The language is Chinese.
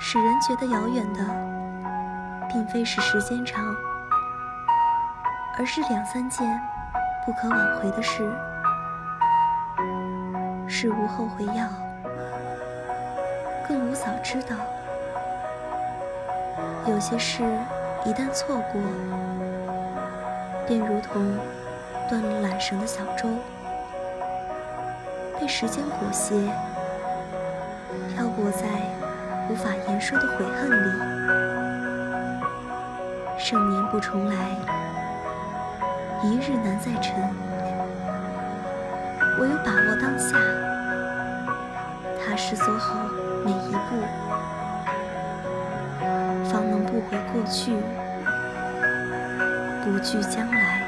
使人觉得遥远的，并非是时间长，而是两三件不可挽回的事。是无后悔药，更无早知道。有些事一旦错过，便如同断了缆绳的小舟，被时间裹挟，说的悔恨里。盛年不重来，一日难再晨。唯有把握当下，踏实走好每一步，方能不悔过去，不惧将来。